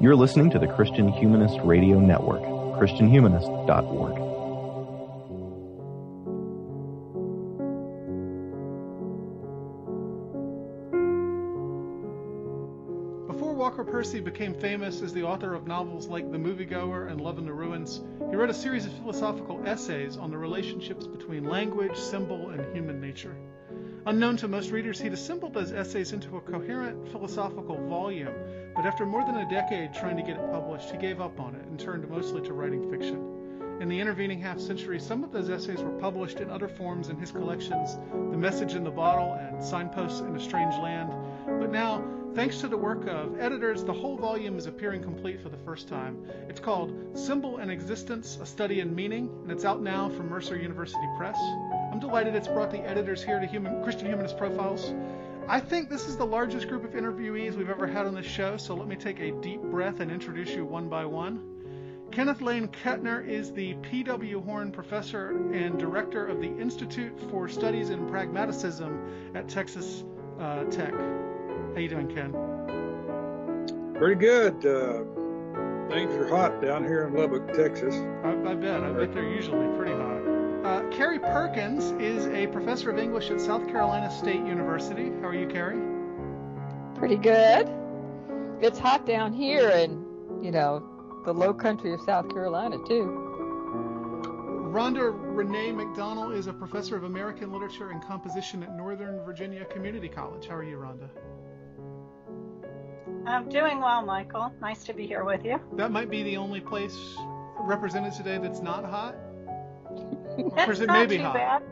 You're listening to the Christian Humanist Radio Network, ChristianHumanist.org. Before Walker Percy became famous as the author of novels like The Moviegoer and Love in the Ruins, he wrote a series of philosophical essays on the relationships between language, symbol, and human nature. Unknown to most readers, he'd assembled those essays into a coherent philosophical volume, but after more than a decade trying to get it published, he gave up on it and turned mostly to writing fiction. In the intervening half century, some of those essays were published in other forms in his collections, The Message in the Bottle and Signposts in a Strange Land. But now, thanks to the work of editors, the whole volume is appearing complete for the first time. It's called Symbol and Existence, A Study in Meaning, and it's out now from Mercer University Press. I'm delighted it's brought the editors here to Human, Christian Humanist Profiles. I think this is the largest group of interviewees we've ever had on this show, so let me take a deep breath and introduce you one by one. Kenneth Laine Ketner is the P.W. Horn Professor and Director of the Institute for Studies in Pragmaticism at Texas uh, Tech. How you doing, Ken? Pretty good. Uh, things are hot down here in Lubbock, Texas. I, I bet. I bet they're usually pretty hot. Uh, Carrie Perkins is a professor of English at South Carolina State University. How are you, Carrie? Pretty good. It's hot down here in, you know, the low country of South Carolina, too. Rhonda Renee McDonald is a professor of American Literature and Composition at Northern Virginia Community College. How are you, Rhonda? I'm doing well, Michael. Nice to be here with you. That might be the only place represented today that's not hot. Or is it not maybe too hot? bad.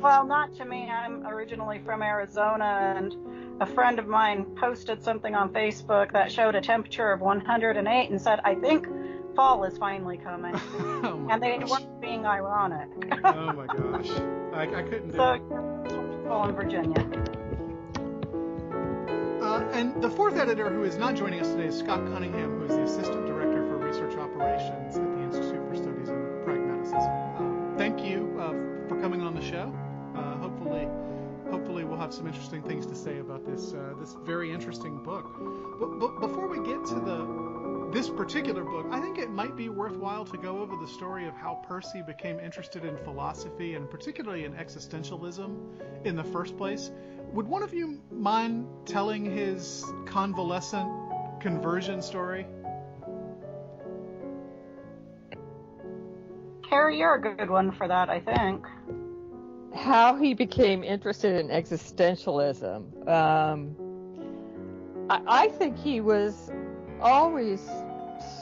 Well, not to me. I'm originally from Arizona, and a friend of mine posted something on Facebook that showed a temperature of 108 and said, I think fall is finally coming. oh and they gosh. weren't being ironic. Oh my gosh. I, I couldn't do so, it. fall in Virginia. Uh, and the fourth editor who is not joining us today is Scott Cunningham, who is the Assistant Director for Research Operations thank you uh, for coming on the show. Uh, hopefully, hopefully we'll have some interesting things to say about this uh, this very interesting book. But, but before we get to the this particular book, I think it might be worthwhile to go over the story of how Percy became interested in philosophy and particularly in existentialism in the first place. Would one of you mind telling his convalescent conversion story? Carrie, you're a good one for that, I think. How he became interested in existentialism. Um, I, I think he was always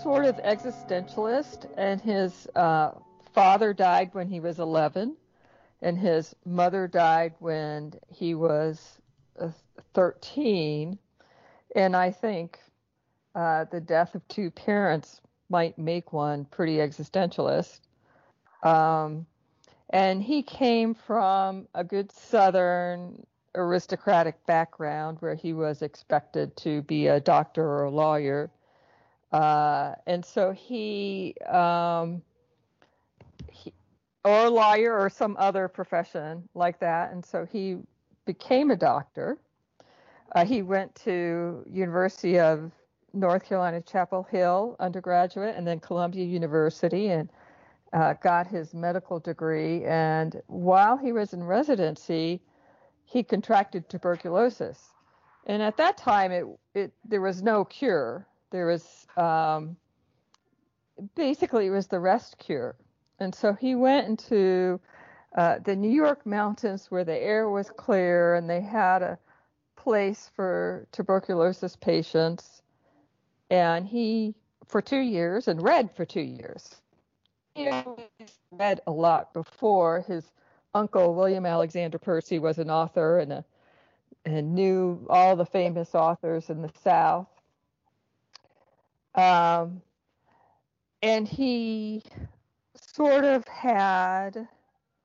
sort of existentialist, and his uh, father died when he was 11, and his mother died when he was uh, 13. And I think uh, the death of two parents might make one pretty existentialist. Um, and he came from a good Southern aristocratic background where he was expected to be a doctor or a lawyer. Uh, and so he, um, he, or a lawyer or some other profession like that. And so he became a doctor. Uh, he went to University of North Carolina Chapel Hill undergraduate and then Columbia University and uh, got his medical degree. And while he was in residency, he contracted tuberculosis. And at that time, it, it there was no cure. There was um, basically it was the rest cure. And so he went into uh, the New York mountains where the air was clear and they had a place for tuberculosis patients. And he, for two years, and read for two years. He read a lot before. His uncle, William Alexander Percy, was an author and, a, and knew all the famous authors in the South. Um, and he sort of had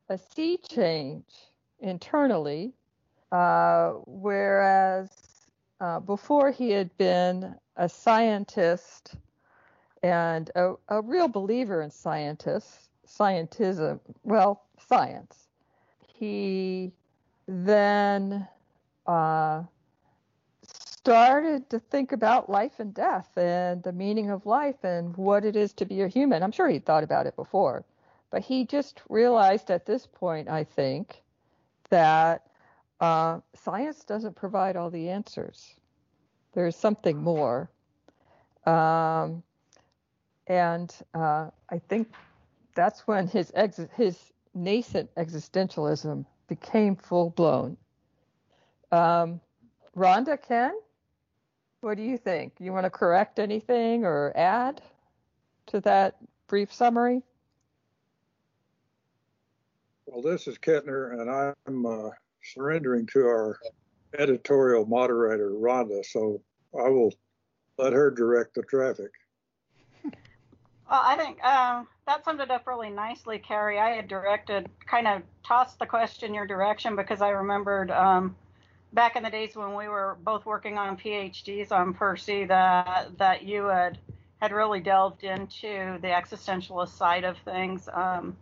a sea change internally, uh, whereas uh, before he had been a scientist and a, a real believer in scientists, scientism, well, science. He then uh, started to think about life and death and the meaning of life and what it is to be a human. I'm sure he'd thought about it before, but he just realized at this point, I think, that uh, science doesn't provide all the answers. There's something more. Um, and uh, I think that's when his ex- his nascent existentialism became full blown. Um, Rhonda, Ken, what do you think? You want to correct anything or add to that brief summary? Well, this is Ketner, and I'm uh, surrendering to our editorial moderator, Rhonda, so I will let her direct the traffic. Well, I think um, that summed it up really nicely, Carrie. I had directed, kind of tossed the question your direction because I remembered um, back in the days when we were both working on PhDs on Percy that that you had had really delved into the existentialist side of things. Um,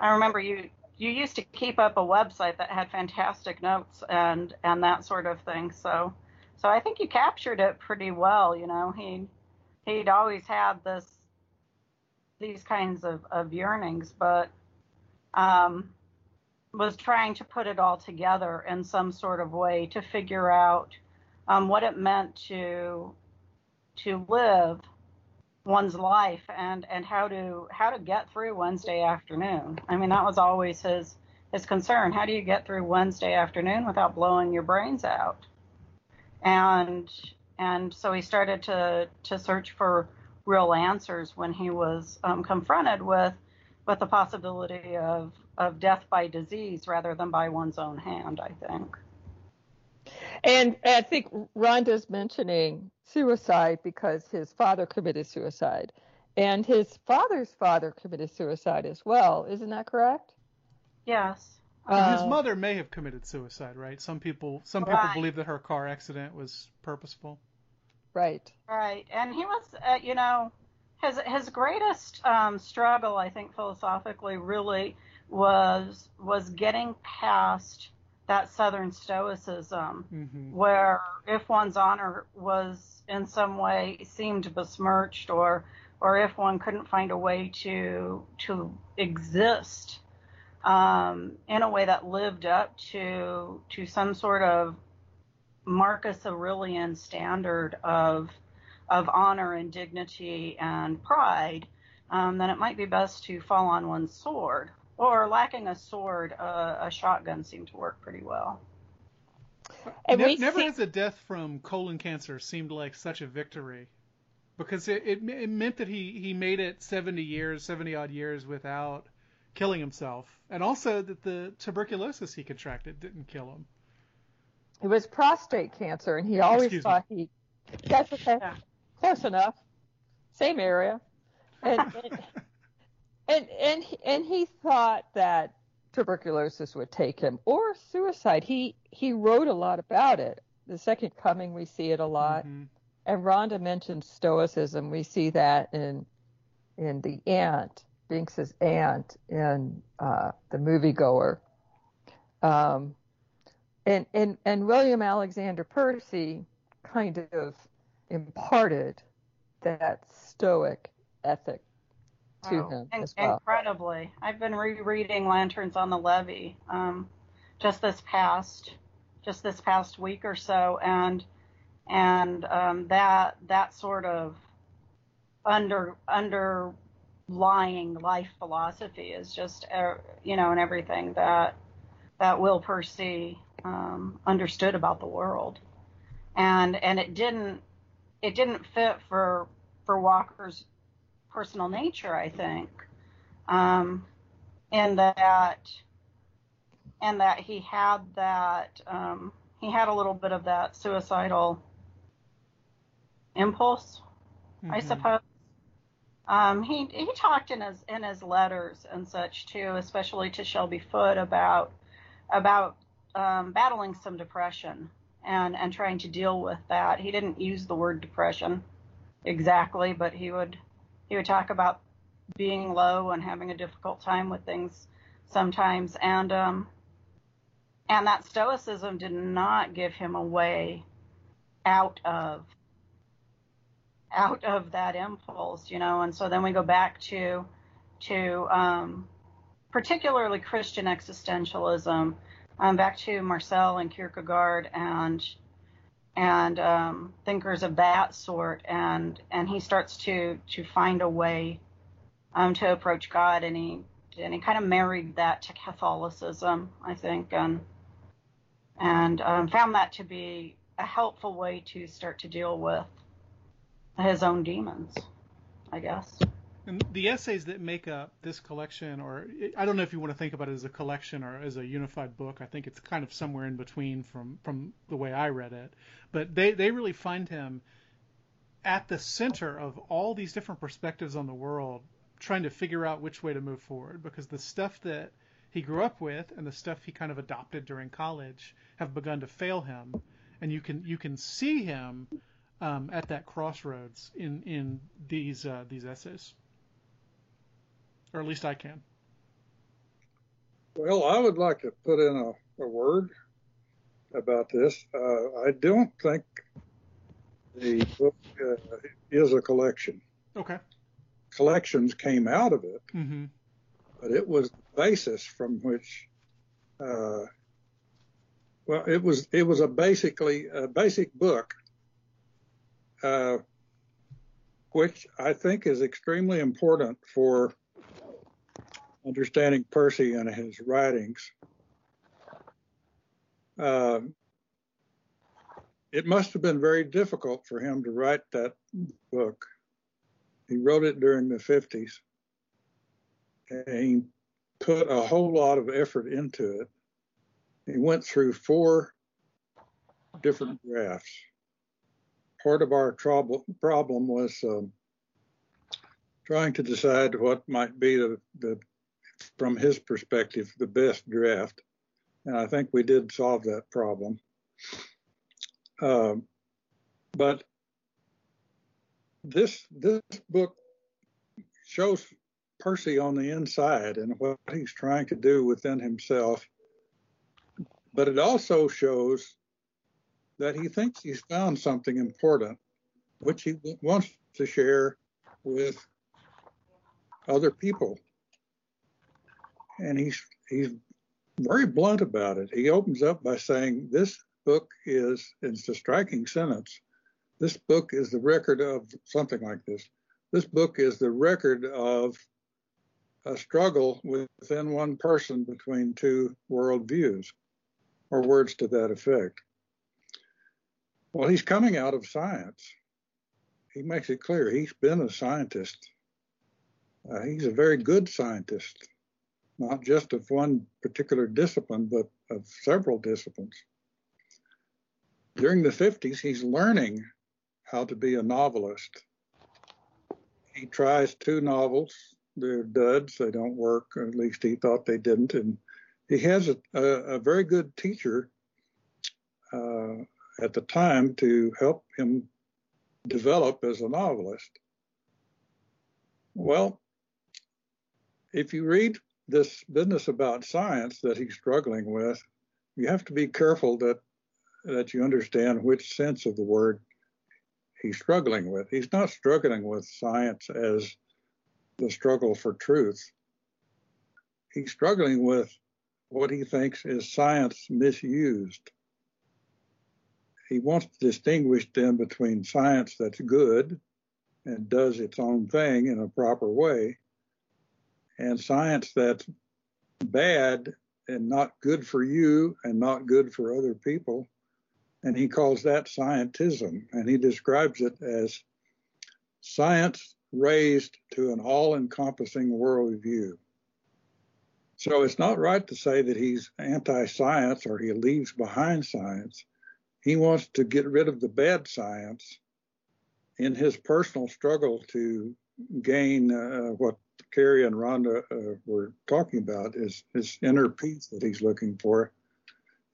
I remember you you used to keep up a website that had fantastic notes and and that sort of thing. So so I think you captured it pretty well. You know, he he'd always had this these kinds of, of yearnings, but um, was trying to put it all together in some sort of way to figure out um, what it meant to to live one's life and and how to how to get through Wednesday afternoon. I mean that was always his his concern. How do you get through Wednesday afternoon without blowing your brains out? And and so he started to to search for real answers when he was um, confronted with with the possibility of of death by disease rather than by one's own hand. I think. And I think Rhonda's mentioning suicide because his father committed suicide, and his father's father committed suicide as well. Isn't that correct? Yes. Uh, his mother may have committed suicide, right? Some people, some people right. believe that her car accident was purposeful. Right. Right, and he was, uh, you know, his his greatest um, struggle, I think, philosophically, really was was getting past that Southern Stoicism, mm-hmm. where if one's honor was in some way seemed besmirched, or or if one couldn't find a way to to exist um, in a way that lived up to to some sort of Marcus Aurelian standard of of honor and dignity and pride, um, then it might be best to fall on one's sword. Or lacking a sword, uh, a shotgun seemed to work pretty well. And ne- never see- has a death from colon cancer seemed like such a victory, because it, it, it meant that he he made it 70 years, 70 odd years without killing himself, and also that the tuberculosis he contracted didn't kill him. It was prostate cancer, and he always Excuse thought me. he. That's okay. Yeah. Close enough. Same area. And and, and and and he thought that tuberculosis would take him or suicide. He he wrote a lot about it. The Second Coming, we see it a lot. Mm-hmm. And Rhonda mentioned Stoicism. We see that in in the ant, Binks's aunt in uh, the moviegoer. Um, and, and, and William Alexander Percy kind of imparted that stoic ethic to him as well. Incredibly. I've been rereading Lanterns on the Levee um, just this past just this past week or so, and and um, that that sort of under underlying life philosophy is just uh, you know and everything that that Will Percy um, understood about the world, and and it didn't it didn't fit for for Walker's personal nature, I think, um, in that and that he had that um, he had a little bit of that suicidal impulse, mm-hmm. I suppose. Um, he he talked in his in his letters and such too, especially to Shelby Foote about about um, battling some depression and and trying to deal with that. He didn't use the word depression exactly, but he would he would talk about being low and having a difficult time with things sometimes, and um, and that stoicism did not give him a way out of out of that impulse, you know. And so then we go back to to um, particularly Christian existentialism, um, back to Marcel and Kierkegaard and and um, thinkers of that sort, and and he starts to to find a way um, to approach God, and he and he kind of married that to Catholicism, I think, and and um, found that to be a helpful way to start to deal with his own demons, I guess. And the essays that make up this collection, or I don't know if you want to think about it as a collection or as a unified book. I think it's kind of somewhere in between from from the way I read it. But they they really find him at the center of all these different perspectives on the world, trying to figure out which way to move forward. Because the stuff that he grew up with and the stuff he kind of adopted during college have begun to fail him, and you can you can see him um, at that crossroads in in these uh, these essays or at least I can. Well, I would like to put in a, a word about this. Uh, I don't think the book uh, is a collection. Okay. Collections came out of it, mm-hmm. but it was the basis from which. Uh, well, it was it was a basically a basic book, uh, which I think is extremely important for understanding Percy and his writings. Uh, it must have been very difficult for him to write that book. He wrote it during the 50s. And he put a whole lot of effort into it. He went through four different drafts. Part of our trouble, problem was um, trying to decide what might be the, the from his perspective, the best draft. And I think we did solve that problem. Um, but this this book shows Percy on the inside and what he's trying to do within himself. But it also shows that he thinks he's found something important, which he wants to share with other people and he's he's very blunt about it. He opens up by saying, "This book is it's a striking sentence. This book is the record of something like this. This book is the record of a struggle within one person between two worldviews, or words to that effect." Well, he's coming out of science. He makes it clear he's been a scientist. Uh, he's a very good scientist not just of one particular discipline, but of several disciplines. During the 50s, he's learning how to be a novelist. He tries two novels. They're duds. They don't work, or at least he thought they didn't. And he has a, a, a very good teacher uh, at the time to help him develop as a novelist. Well, if you read this business about science that he's struggling with, you have to be careful that that you understand which sense of the word he's struggling with. He's not struggling with science as the struggle for truth. He's struggling with what he thinks is science misused. He wants to distinguish then between science that's good and does its own thing in a proper way and science that's bad and not good for you and not good for other people. And he calls that scientism. And he describes it as science raised to an all encompassing worldview. So it's not right to say that he's anti science or he leaves behind science. He wants to get rid of the bad science in his personal struggle to gain uh, what Carrie and Rhonda uh, were talking about is his inner peace that he's looking for.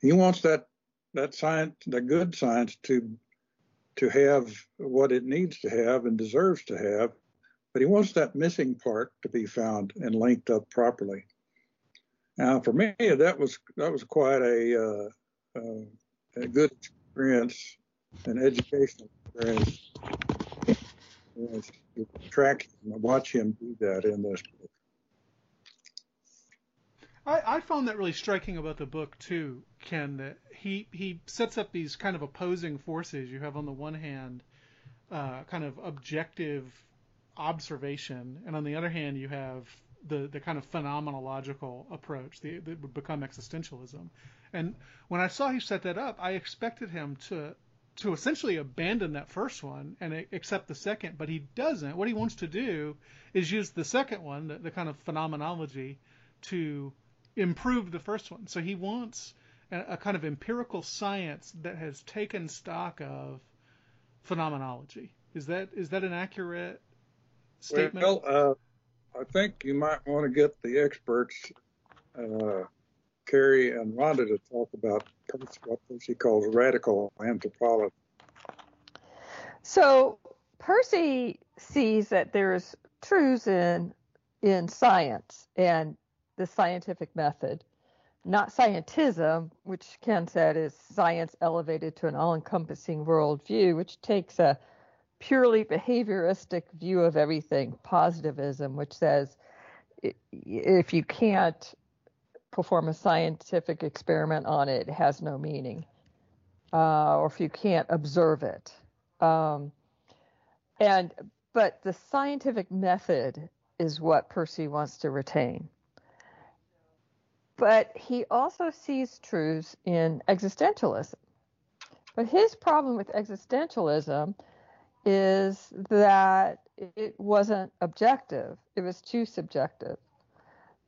He wants that that science, the good science, to to have what it needs to have and deserves to have, but he wants that missing part to be found and linked up properly. Now, for me, that was that was quite a, uh, uh, a good experience an educational experience. Yes, track watch him do that in this book. I, I found that really striking about the book too, Ken. That he he sets up these kind of opposing forces. You have on the one hand, uh, kind of objective observation, and on the other hand, you have the the kind of phenomenological approach that would become existentialism. And when I saw he set that up, I expected him to to essentially abandon that first one and accept the second, but he doesn't. What he wants to do is use the second one, the, the kind of phenomenology, to improve the first one. So he wants a, a, kind of empirical science that has taken stock of phenomenology. Is that is that an accurate statement? Well, uh, I think you might want to get the experts, uh, Carrie and Rhonda, to talk about what Percy calls radical anthropology. So Percy sees that there's truths in in science and the scientific method, not scientism, which Ken said is science elevated to an all-encompassing worldview, which takes a purely behavioristic view of everything, positivism, which says if you can't perform a scientific experiment on it, has no meaning, uh, or if you can't observe it. Um, and but the scientific method is what Percy wants to retain. But he also sees truths in existentialism. But his problem with existentialism is that it wasn't objective, it was too subjective.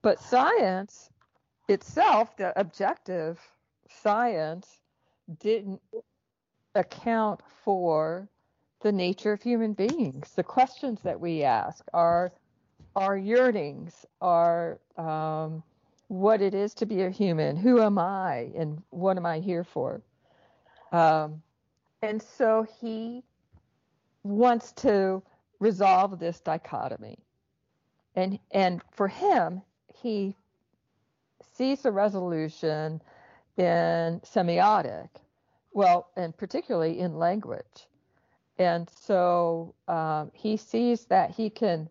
But science itself, the objective science, didn't account for the nature of human beings, the questions that we ask, our our yearnings, our um, what it is to be a human, who am I, and what am I here for? Um, and so he wants to resolve this dichotomy, and and for him, he sees the resolution in semiotic, well, and particularly in language. And so um, he sees that he can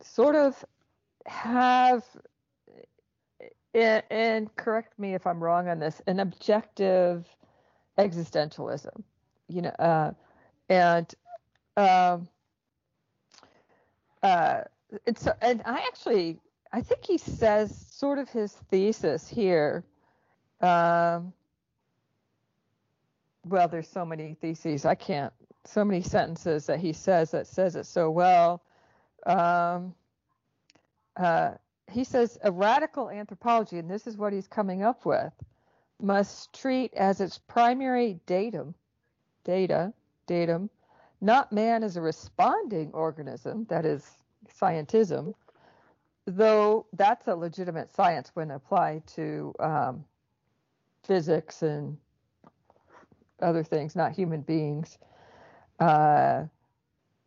sort of have, and correct me if I'm wrong on this, an objective existentialism, you know, uh, and um, uh, and so, and I actually I think he says sort of his thesis here. Um, well, there's so many theses. I can't. So many sentences that he says that says it so well. Um, uh, he says a radical anthropology, and this is what he's coming up with, must treat as its primary datum, data, datum, not man as a responding organism, that is scientism, though that's a legitimate science when applied to um, physics and other things, not human beings, uh,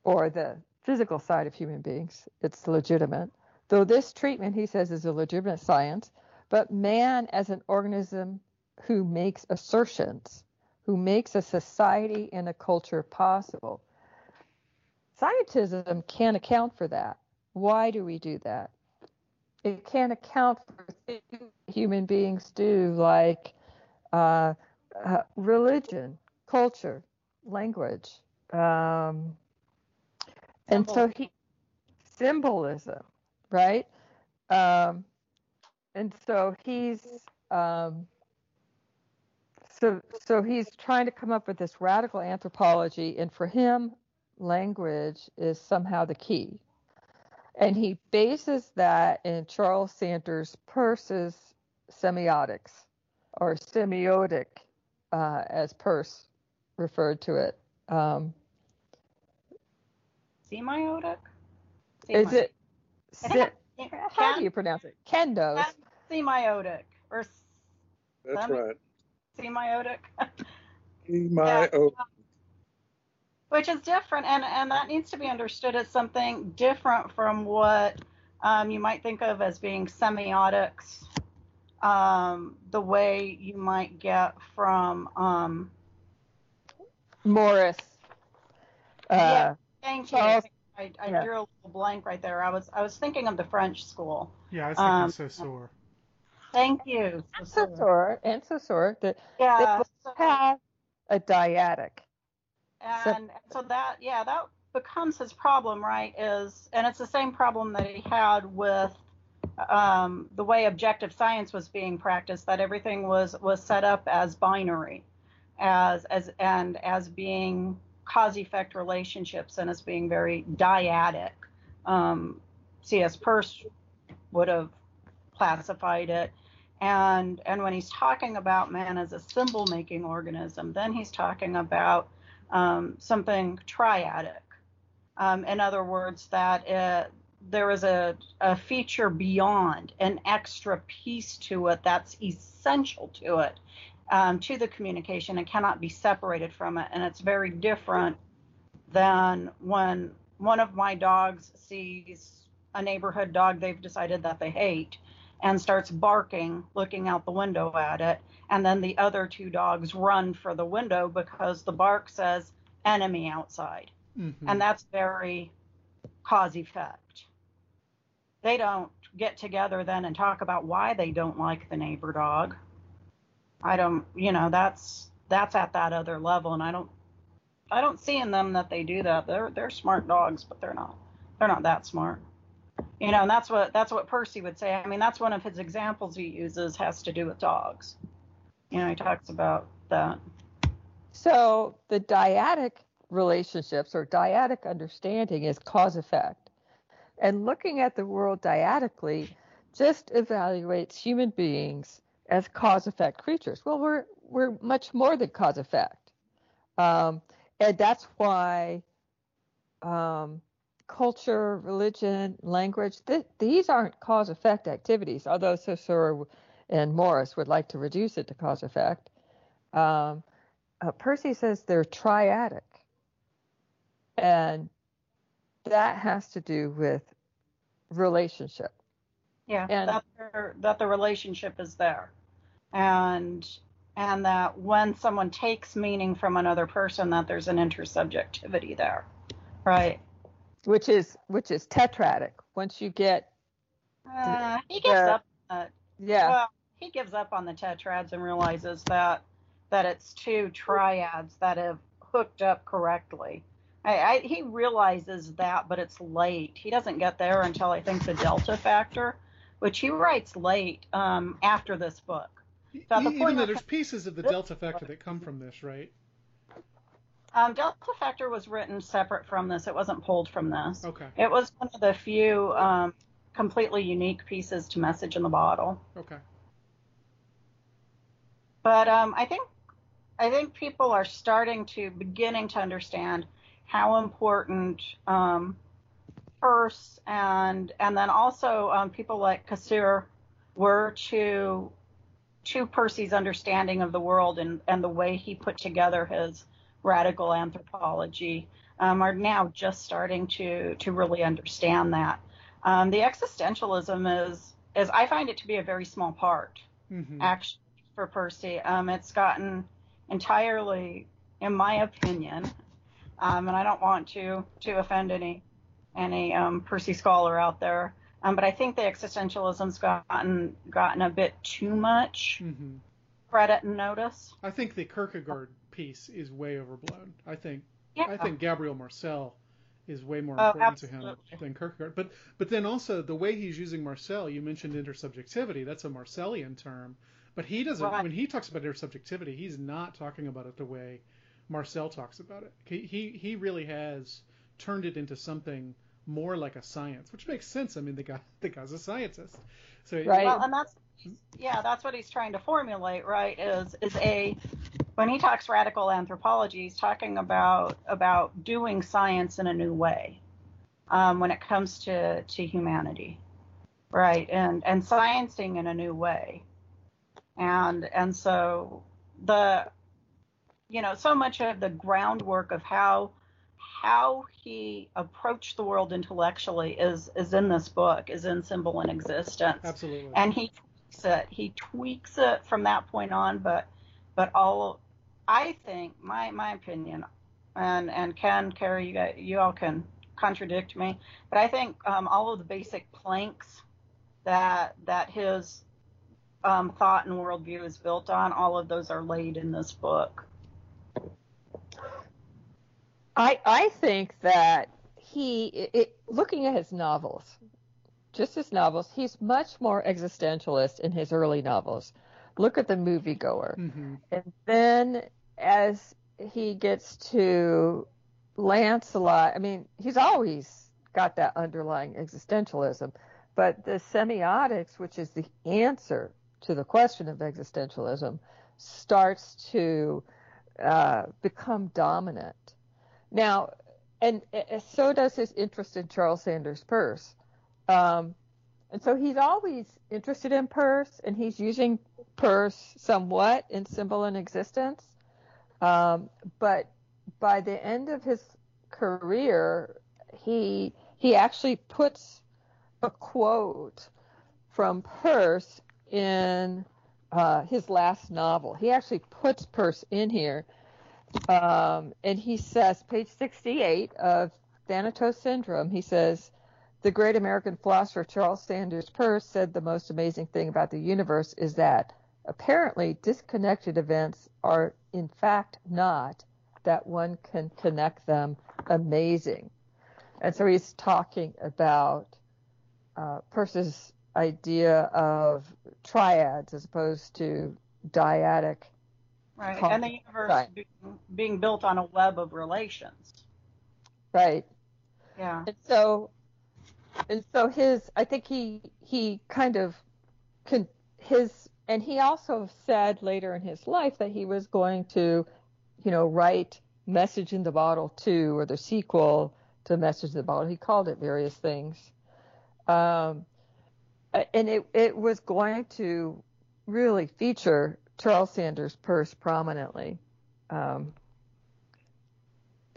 or the physical side of human beings. It's legitimate. Though this treatment, he says, is a legitimate science, but man as an organism who makes assertions, who makes a society and a culture possible. Scientism can't account for that. Why do we do that? It can't account for things human beings do, like uh, uh, religion, culture, language, um, and so he symbolism, right? Um, and so he's um, so so he's trying to come up with this radical anthropology, and for him, language is somehow the key. And he bases that in Charles Sanders Peirce's semiotics or semiotic, uh, as Peirce referred to it. Um, semiotic? Is it? Se- how do you pronounce it? Kendos. Semiotic or. That's right. Semiotic. Semiotic. Yeah which is different, and and that needs to be understood as something different from what um, you might think of as being semiotics, um, the way you might get from um, Morris. Uh, yeah, thank you. Charles- I, I yeah. drew a little blank right there. I was I was thinking of the French school. Yeah, I was thinking Um, Saussure. Thank you. And Saussure, and Saussure, that Yeah. so- have a dyadic. And so that yeah that becomes his problem right is and it's the same problem that he had with um, the way objective science was being practiced that everything was was set up as binary as as and as being cause effect relationships and as being very dyadic. Um, cs peirce would have classified it. And and when he's talking about man as a symbol making organism then he's talking about um, something triadic. Um, in other words, that uh, there is a, a feature beyond, an extra piece to it that's essential to it, um, to the communication, and cannot be separated from it. And it's very different than when one of my dogs sees a neighborhood dog they've decided that they hate and starts barking, looking out the window at it, and then the other two dogs run for the window because the bark says enemy outside. Mhm. And that's very cause effect. They don't get together then and talk about why they don't like the neighbor dog. I don't, you know, that's that's at that other level and I don't I don't see in them that they do that. They're they're smart dogs, but they're not they're not that smart. You know, and that's what that's what Percy would say. I mean, that's one of his examples he uses has to do with dogs. You know, he talks about that. So the dyadic relationships or dyadic understanding is cause effect. And looking at the world dyadically just evaluates human beings as cause effect creatures. Well, we're we're much more than cause effect. Um, and that's why um, culture, religion, language, th- these aren't cause effect activities, although Saussure and Morris would like to reduce it to cause effect. Um, uh, Percy says they're triadic. And that has to do with relationship. Yeah, And- that that the relationship is there, and and that when someone takes meaning from another person, that there's an intersubjectivity there, right? Which is which is tetradic. Once you get Uh, he gives Yeah. up. Uh, yeah, Well, he gives up on the tetrads and realizes that that it's two triads that have hooked up correctly. I, I, he realizes that, but it's late. He doesn't get there until I think the delta factor, which he writes late um, after this book. So the point Even though of- there's pieces of the delta factor that come from this, right? Um, delta factor was written separate from this. It wasn't pulled from this. Okay. It was one of the few um, completely unique pieces to message in the bottle. Okay. But um, I think I think people are starting to beginning to understand how important um, and and then also um, people like Cassirer were to to Percy's understanding of the world and, and the way he put together his radical anthropology um, are now just starting to to really understand that. Um, the existentialism is is I find it to be a very small part hmm actually for Percy. Um, it's gotten entirely, in my opinion, um, and I don't want to to offend any any um, Percy scholar out there, um, but I think the existentialism's gotten gotten a bit too much hmm credit and notice. I think the Kierkegaard piece is way overblown. I think Yeah. I think Gabriel Marcel is way more Oh, important to him than Kierkegaard. But but then also the way he's using Marcel, you mentioned intersubjectivity. That's a Marcellian term, but he doesn't. Right. When he talks about intersubjectivity, he's not talking about it the way Marcel talks about it. He he, he really has turned it into something more like a science, which makes sense. I mean, the guy the guy's a scientist, so Right. Well, and that's yeah, that's what he's trying to formulate, right? Is is a when he talks radical anthropology, he's talking about about doing science in a new way um, when it comes to to humanity, right? And and sciencing in a new way, and and so the you know so much of the groundwork of how how he approached the world intellectually is is in this book, is in Symbol and Existence absolutely. and he tweaks it. He tweaks it from that point on, but but all I think my my opinion, and and Ken, Carrie, you got, you all can contradict me, but I think um, all of the basic planks that that his um, thought and worldview is built on, all of those are laid in this book. I I think that he, it, looking at his novels, just his novels, he's much more existentialist in his early novels. Look at the moviegoer, mm-hmm. and then as he gets to Lancelot, I mean, he's always got that underlying existentialism, but the semiotics, which is the answer to the question of existentialism, starts to uh, become dominant. Now, and, and, so does his interest in Charles Sanders Peirce. Um, and so he's always interested in Peirce, and he's using Peirce somewhat in symbol and existence. Um, but by the end of his career, he he actually puts a quote from Peirce in uh, his last novel. He actually puts Peirce in here, um, and he says, page 68 of Thanatos Syndrome, he says, the great American philosopher Charles Sanders Peirce said the most amazing thing about the universe is that apparently disconnected events are in fact not that one can connect them amazing. And so he's talking about uh, Peirce's idea of triads as opposed to dyadic. Right, and the universe right. being, being built on a web of relations. Right. Yeah. And so, and so his, I think he he kind of, con, his, and he also said later in his life that he was going to, you know, write Message in the Bottle 2 or the sequel to Message in the Bottle. He called it various things. Um, and it, it was going to really feature Charles Sanders Peirce prominently. Um,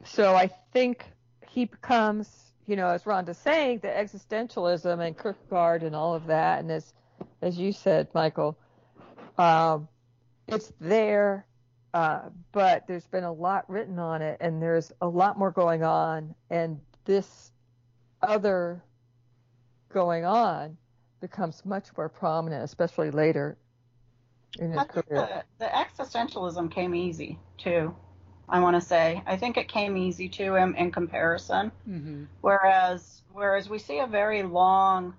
so I think he becomes, you know, as Rhonda's saying, the existentialism and Kierkegaard and all of that, and as as you said, Michael, um, it's there uh, but there's been a lot written on it, and there's a lot more going on, and this other going on becomes much more prominent, especially later in his career. The, the, existentialism came easy too. I want to say. I think it came easy to him in comparison. Mm-hmm. Whereas, whereas we see a very long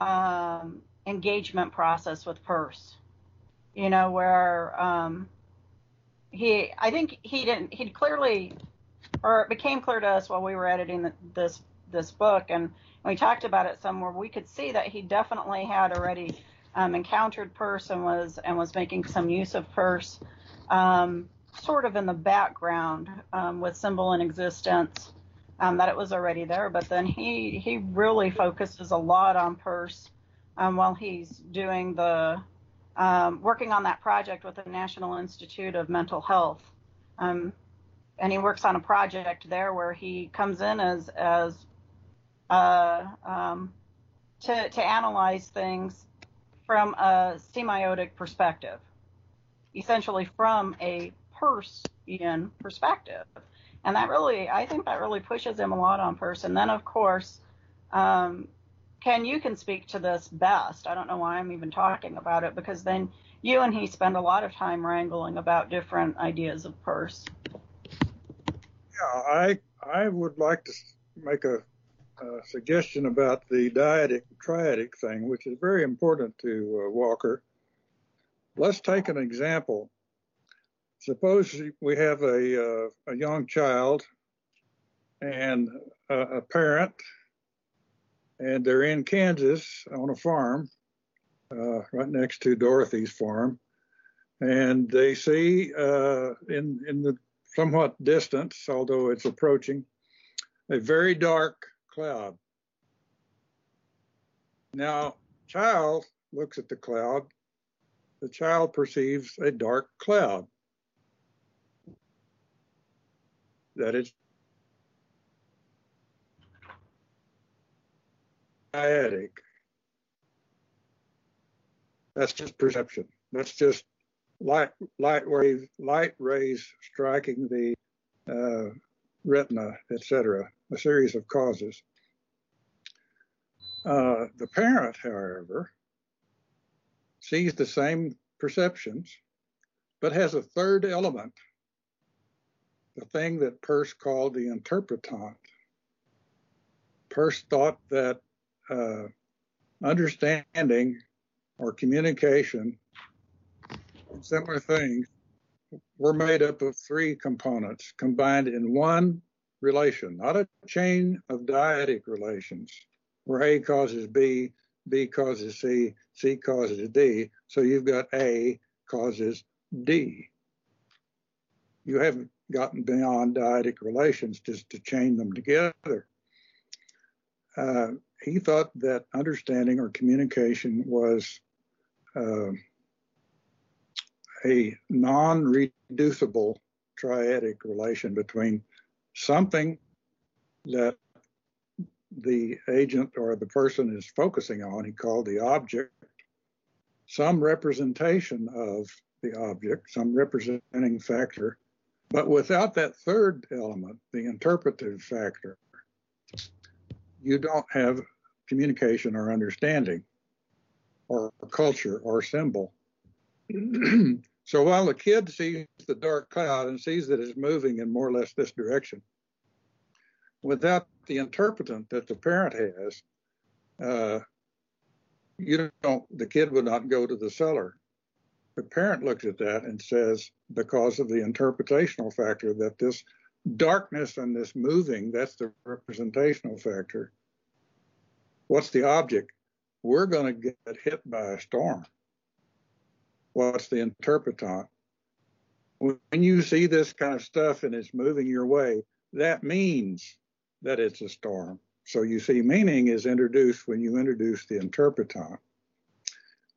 um, engagement process with Peirce. You know, where um, he I think he didn't he'd clearly or it became clear to us while we were editing the, this this book and we talked about it somewhere we could see that he definitely had already um, encountered Peirce and was and was making some use of Peirce um, sort of in the background um, with symbol and existence um, that it was already there but then he he really focuses a lot on Peirce um, while he's doing the um, working on that project with the National Institute of Mental Health. Um, and he works on a project there where he comes in as as uh, um, to to analyze things from a semiotic perspective, essentially from a Peircean perspective. And that really, I think that really pushes him a lot on Peirce. And then, of course, um, Ken, you can speak to this best. I don't know why I'm even talking about it because then you and he spend a lot of time wrangling about different ideas of Peirce. Yeah, I I would like to make a, a suggestion about the dyadic triadic thing, which is very important to uh, Walker. Let's take an example. Suppose we have a uh, a young child and a, a parent and they're in Kansas on a farm uh, right next to Dorothy's farm, and they see uh, in in the somewhat distance, although it's approaching, a very dark cloud. Now, child looks at the cloud. The child perceives a dark cloud. That is dyadic. That's just perception. That's just light light wave light rays striking the uh, retina, etc. A series of causes. Uh, the parent, however, sees the same perceptions, but has a third element, the thing that Peirce called the interpretant. Peirce thought that uh, understanding or communication and similar things were made up of three components combined in one relation, not a chain of dyadic relations where A causes B, B causes C, C causes D. So you've got A causes D. You haven't gotten beyond dyadic relations just to chain them together. Uh, he thought that understanding or communication was uh, a non reducible triadic relation between something that the agent or the person is focusing on, he called the object, some representation of the object, some representing factor, but without that third element, the interpretive factor, you don't have communication or understanding or culture or symbol. so while the kid sees the dark cloud and sees that it's moving in more or less this direction, without the interpretant that the parent has, uh, you don't, the kid would not go to the cellar. The parent looks at that and says, because of the interpretational factor, that this darkness and this moving, that's the representational factor. What's the object? We're going to get hit by a storm. What's the interpretant? When you see this kind of stuff and it's moving your way, that means that it's a storm. So you see, meaning is introduced when you introduce the interpretant.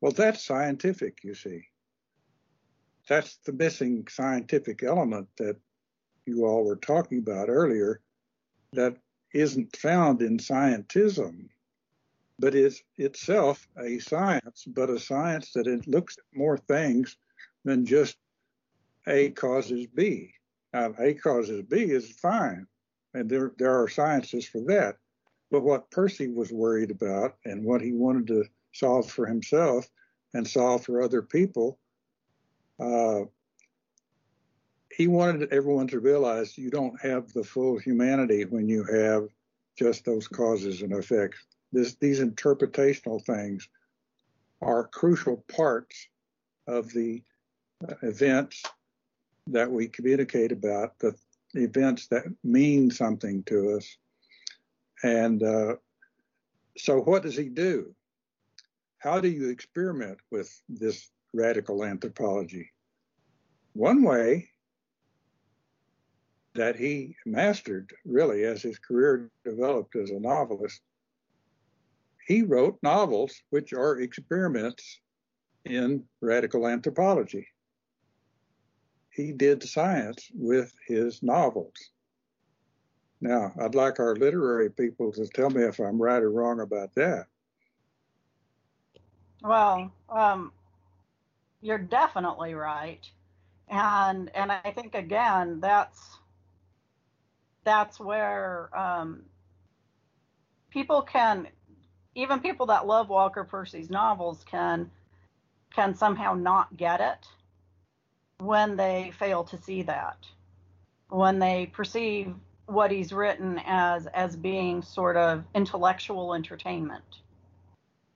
Well, that's scientific, you see. That's the missing scientific element that you all were talking about earlier that isn't found in scientism, but is itself a science, but a science that it looks at more things than just A causes B. Now, A causes B is fine, and there there are sciences for that. But what Percy was worried about and what he wanted to solve for himself and solve for other people, uh, he wanted everyone to realize you don't have the full humanity when you have just those causes and effects. This, these interpretational things are crucial parts of the events that we communicate about, the events that mean something to us. And uh, so, what does he do? How do you experiment with this radical anthropology? One way that he mastered, really, as his career developed as a novelist, he wrote novels which are experiments in radical anthropology he did science with his novels. Now, I'd like our literary people to tell me if I'm right or wrong about that. Well, um, you're definitely right, and and I think again that's that's where um, people can, even people that love Walker Percy's novels can can somehow not get it when they fail to see that, when they perceive what he's written as as being sort of intellectual entertainment,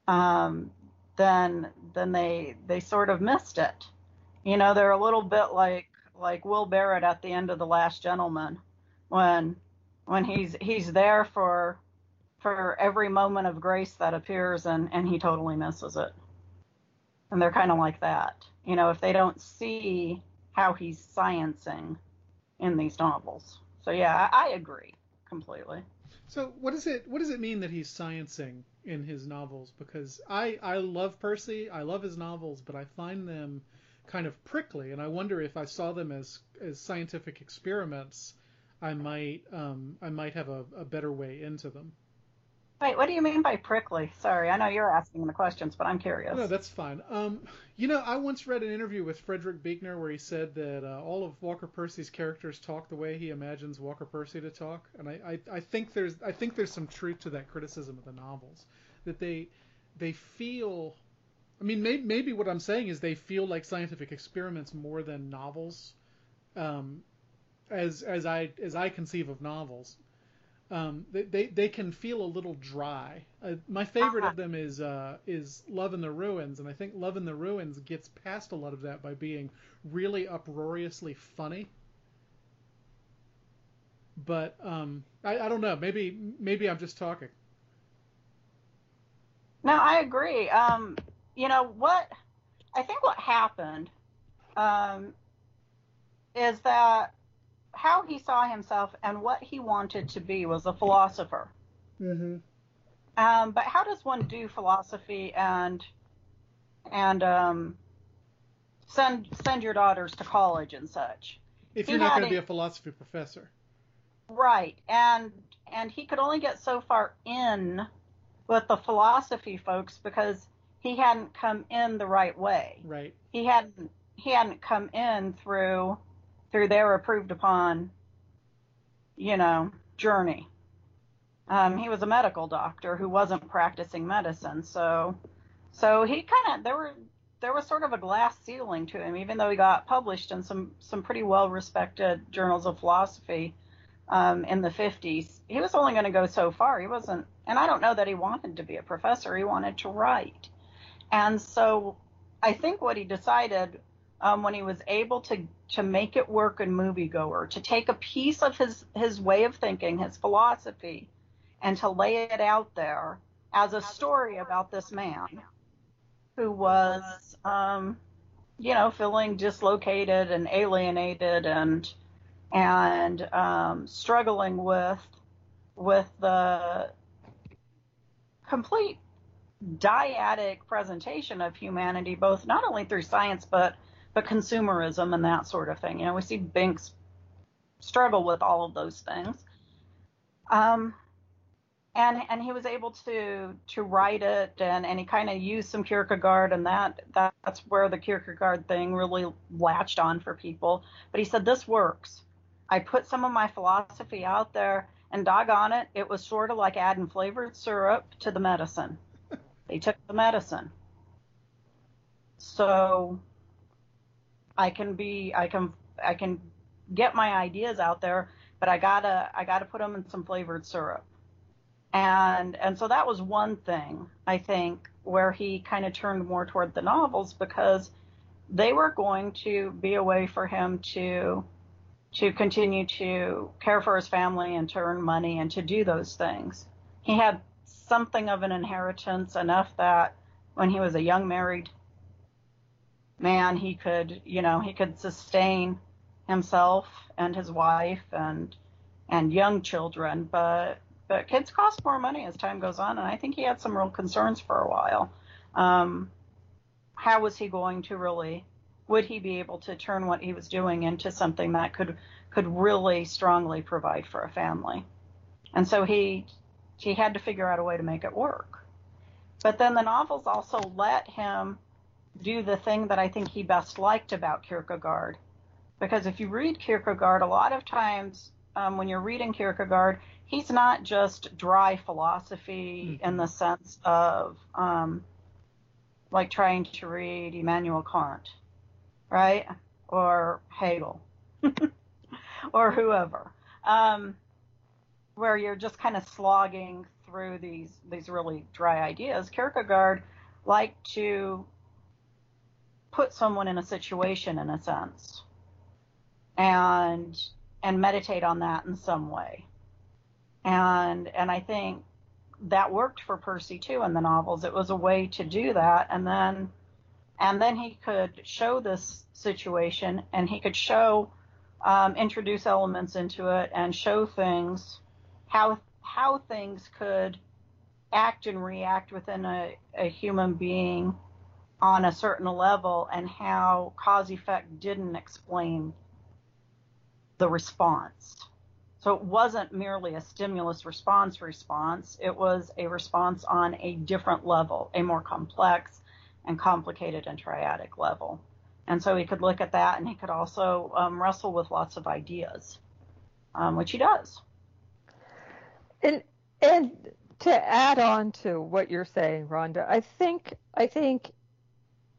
um, then then they they sort of missed it. You know, they're a little bit like like Will Barrett at the end of The Last Gentleman, when when he's he's there for for every moment of grace that appears and and he totally misses it. And they're kind of like that you know, if they don't see how he's sciencing in these novels. So yeah, I, I agree completely. So what does it what does it mean that he's sciencing in his novels? Because I I love Percy, I love his novels, but I find them kind of prickly, and I wonder if I saw them as as scientific experiments, I might um, I might have a, a better way into them. Wait, what do you mean by prickly? Sorry, I know you're asking the questions, but I'm curious. No, that's fine. Um, you know, I once read an interview with Frederick Buechner where he said that uh, all of Walker Percy's characters talk the way he imagines Walker Percy to talk, and I, I, I think there's I think there's some truth to that criticism of the novels, that they they feel. I mean, maybe, maybe what I'm saying is they feel like scientific experiments more than novels, um, as as I as I conceive of novels um, they, they, they can feel a little dry. Uh, my favorite uh-huh. of them is uh, is Love in the Ruins, and I think Love in the Ruins gets past a lot of that by being really uproariously funny. But um, I, I don't know. Maybe maybe I'm just talking. No, I agree. Um, you know what? I think what happened um, is that how he saw himself and what he wanted to be was a philosopher. Mm-hmm. Um, but how does one do philosophy and and um, send send your daughters to college and such? If you're he not going to be a philosophy professor, right? And and he could only get so far in with the philosophy folks because he hadn't come in the right way. Right. He hadn't he hadn't come in through through their approved upon, you know, journey. Um, he was a medical doctor who wasn't practicing medicine, so so he kind of there were there was sort of a glass ceiling to him, even though he got published in some some pretty well respected journals of philosophy um, in the 50s. He was only going to go so far. He wasn't, and I don't know that he wanted to be a professor. He wanted to write, and so I think what he decided um, when he was able to to make it work in moviegoer, to take a piece of his his way of thinking, his philosophy, and to lay it out there as a story about this man who was, um, you know, feeling dislocated and alienated and and um, struggling with with the complete dyadic presentation of humanity, both not only through science but but consumerism and that sort of thing. You know, we see Binks struggle with all of those things. Um, and and he was able to to write it and and he kind of used some Kierkegaard and that that's where the Kierkegaard thing really latched on for people. But he said this works. I put some of my philosophy out there and doggone it, it was sort of like adding flavored syrup to the medicine. they took the medicine. So I can be I can I can get my ideas out there, but I gotta I gotta put them in some flavored syrup. And and so that was one thing I think where he kind of turned more toward the novels because they were going to be a way for him to to continue to care for his family and to earn money and to do those things. He had something of an inheritance enough that when he was a young married man, he could, you know, he could sustain himself and his wife and and young children, but but kids cost more money as time goes on, and I think he had some real concerns for a while. Um, how was he going to really? Would he be able to turn what he was doing into something that could could really strongly provide for a family? And so he he had to figure out a way to make it work. But then the novels also let him do the thing that I think he best liked about Kierkegaard. Because if you read Kierkegaard, a lot of times um, when you're reading Kierkegaard, he's not just dry philosophy mm-hmm. in the sense of um, like trying to read Immanuel Kant, right? Or Hegel, or whoever, um, where you're just kind of slogging through these these really dry ideas. Kierkegaard liked to put someone in a situation in a sense and and meditate on that in some way. And and i think that worked for percy too in the novels. It was a way to do that and then and then he could show this situation and he could show um, introduce elements into it and show things how how things could act and react within a, a human being on a certain level and how cause effect didn't explain the response. So it wasn't merely a stimulus response response, it was a response on a different level, a more complex and complicated and triadic level. And so he could look at that and he could also um, wrestle with lots of ideas, um, which he does. And, and to add on to what you're saying, Rhonda, I think I think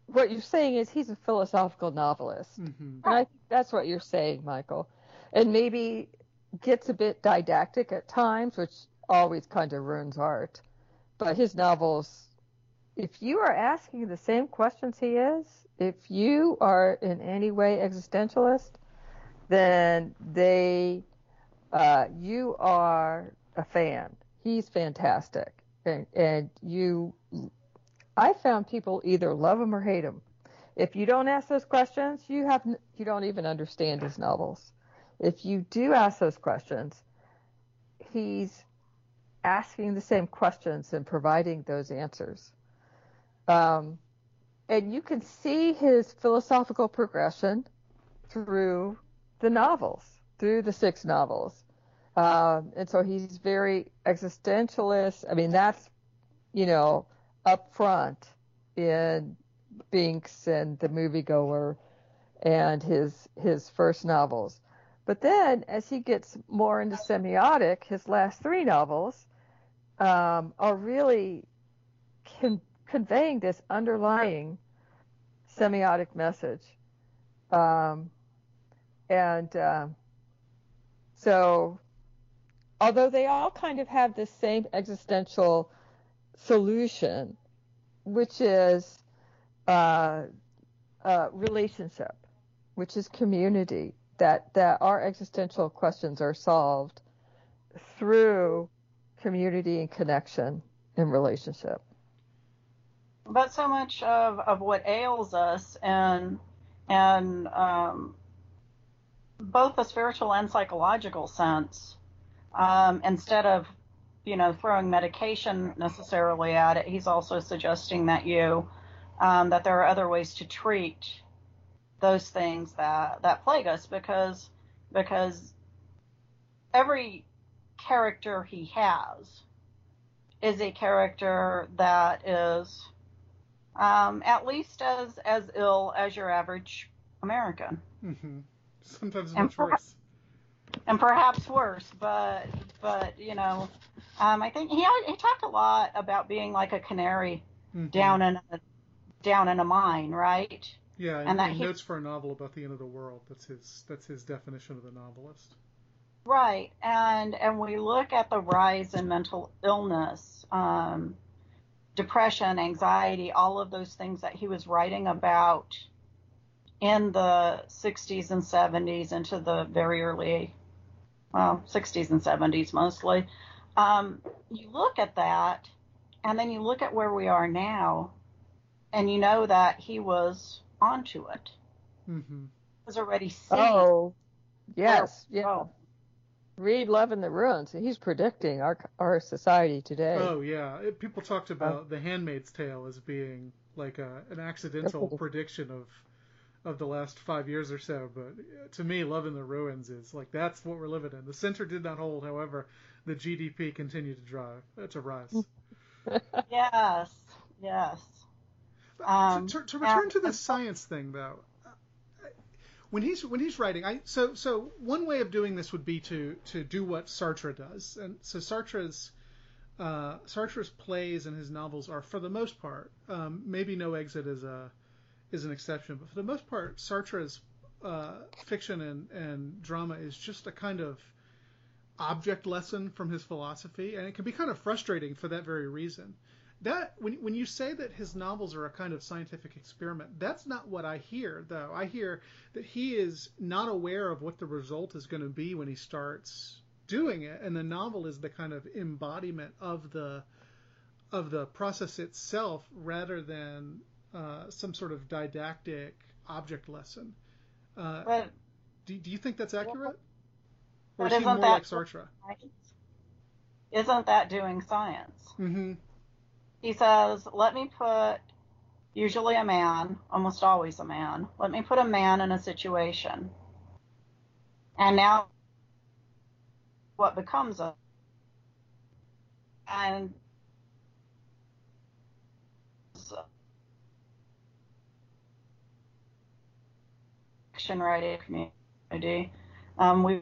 what you're saying is he's a philosophical novelist, Mm-hmm. and I think that's what you're saying, Michael. And maybe gets a bit didactic at times, which always kind of ruins art. But his novels, if you are asking the same questions he is, if you are in any way existentialist, then they, uh, you are a fan. He's fantastic, and and you, I found people either love him or hate him. If you don't ask those questions, you have you don't even understand his novels. If you do ask those questions, he's asking the same questions and providing those answers. Um, and you can see his philosophical progression through the novels, through the six novels. Um, and so he's very existentialist. I mean, that's, you know, up front in Binks and The Moviegoer and his his first novels. But then, as he gets more into semiotic, his last three novels um, are really con- conveying this underlying semiotic message. Um, and uh, so, although they all kind of have the same existential solution, which is uh, uh, relationship, which is community, that, that our existential questions are solved through community and connection and relationship. But so much of, of what ails us and and um, both the spiritual and psychological sense, um, instead of you know throwing medication necessarily at it, he's also suggesting that you um, that there are other ways to treat those things that that plague us because because every character he has is a character that is um, at least as as ill as your average American, Mm-hmm. Sometimes And much perhaps- worse. and perhaps worse. But but you know, um, I think he he talked a lot about being like a canary Mhm. down in a down in a mine, right? Yeah, and and, that and he- notes for a novel about the end of the world. That's his. That's his definition of the novelist. Right, and and we look at the rise in mental illness, um, depression, anxiety, all of those things that he was writing about in the 60s and 70s into the very early, well, 60s and 70s mostly. Um, you look at that, and then you look at where we are now, and you know that he was onto it. Mm-hmm. Was already seeing. Oh, yes, where- yeah. oh, Read Love in the Ruins. He's predicting our our society today. Oh yeah, it, people talked about The Handmaid's Tale as being like a, an accidental prediction of of the last five years or so. But uh, to me, Love in the Ruins is like that's what we're living in. The center did not hold, however, the GDP continued to drive uh, to rise. yes, yes. Um, to, to, to return and- to this science thing, though, uh, when he's when he's writing, I so so one way of doing this would be to to do what Sartre does, and so Sartre's uh, Sartre's plays and his novels are, for the most part, um, maybe No Exit is a is an exception, but for the most part, Sartre's uh, fiction and and drama is just a kind of object lesson from his philosophy, and it can be kind of frustrating for that very reason that when when you say that his novels are a kind of scientific experiment, that's not what I hear though. I hear that he is not aware of what the result is going to be when he starts doing it, and the novel is the kind of embodiment of the of the process itself rather than uh, some sort of didactic object lesson. Uh, do, do you think that's accurate? Or is he isn't more that- like Sartre? isn't that doing science? Mm-hmm. He says, let me put, usually a man, almost always a man, let me put a man in a situation. And now what becomes of and action writing community um, we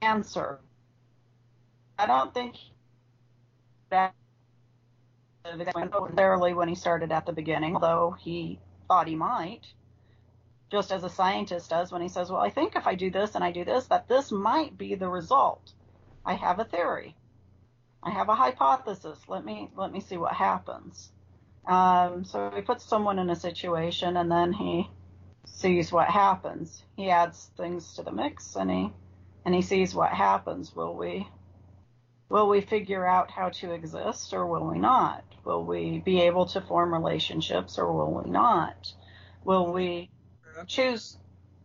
answer I don't think that necessarily when he started at the beginning, although he thought he might, just as a scientist does when he says, Well, I think if I do this and I do this, that this might be the result. I have a theory. I have a hypothesis. Let me let me see what happens. Um, so he puts someone in a situation and then he sees what happens. He adds things to the mix and he and he sees what happens. Will we will we figure out how to exist or will we not? Will we be able to form relationships or will we not? Will we choose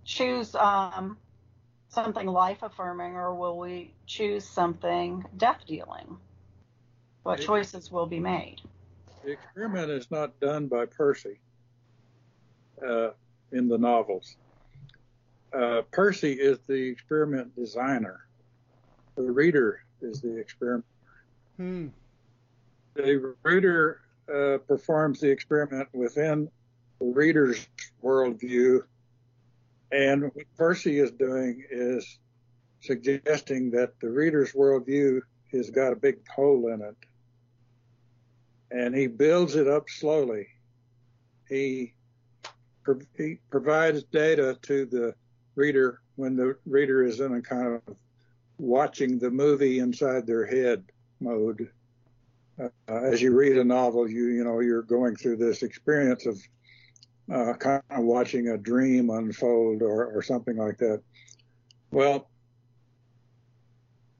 choose um, something life affirming or will we choose something death dealing? What choices will be made? The experiment is not done by Percy uh, in the novels. Uh, Percy is the experiment designer. The reader is the experiment. Hmm. The reader uh, performs the experiment within the reader's worldview, and what Percy is doing is suggesting that the reader's worldview has got a big hole in it, and he builds it up slowly. He, he provides data to the reader when the reader is in a kind of watching the movie inside their head mode. Uh, as you read a novel, you you know you're going through this experience of uh, kind of watching a dream unfold or, or something like that. Well,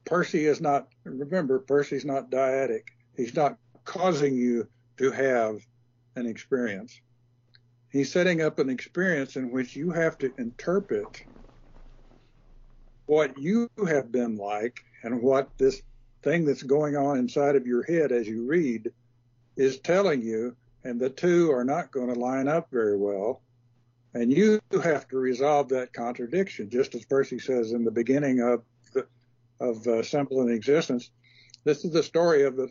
Percy is not. Remember, Percy's not dyadic. He's not causing you to have an experience. He's setting up an experience in which you have to interpret what you have been like and what this thing that's going on inside of your head as you read is telling you, and the two are not going to line up very well. And you have to resolve that contradiction, just as Percy says in the beginning of the, of uh, Symbol in Existence. This is the story of the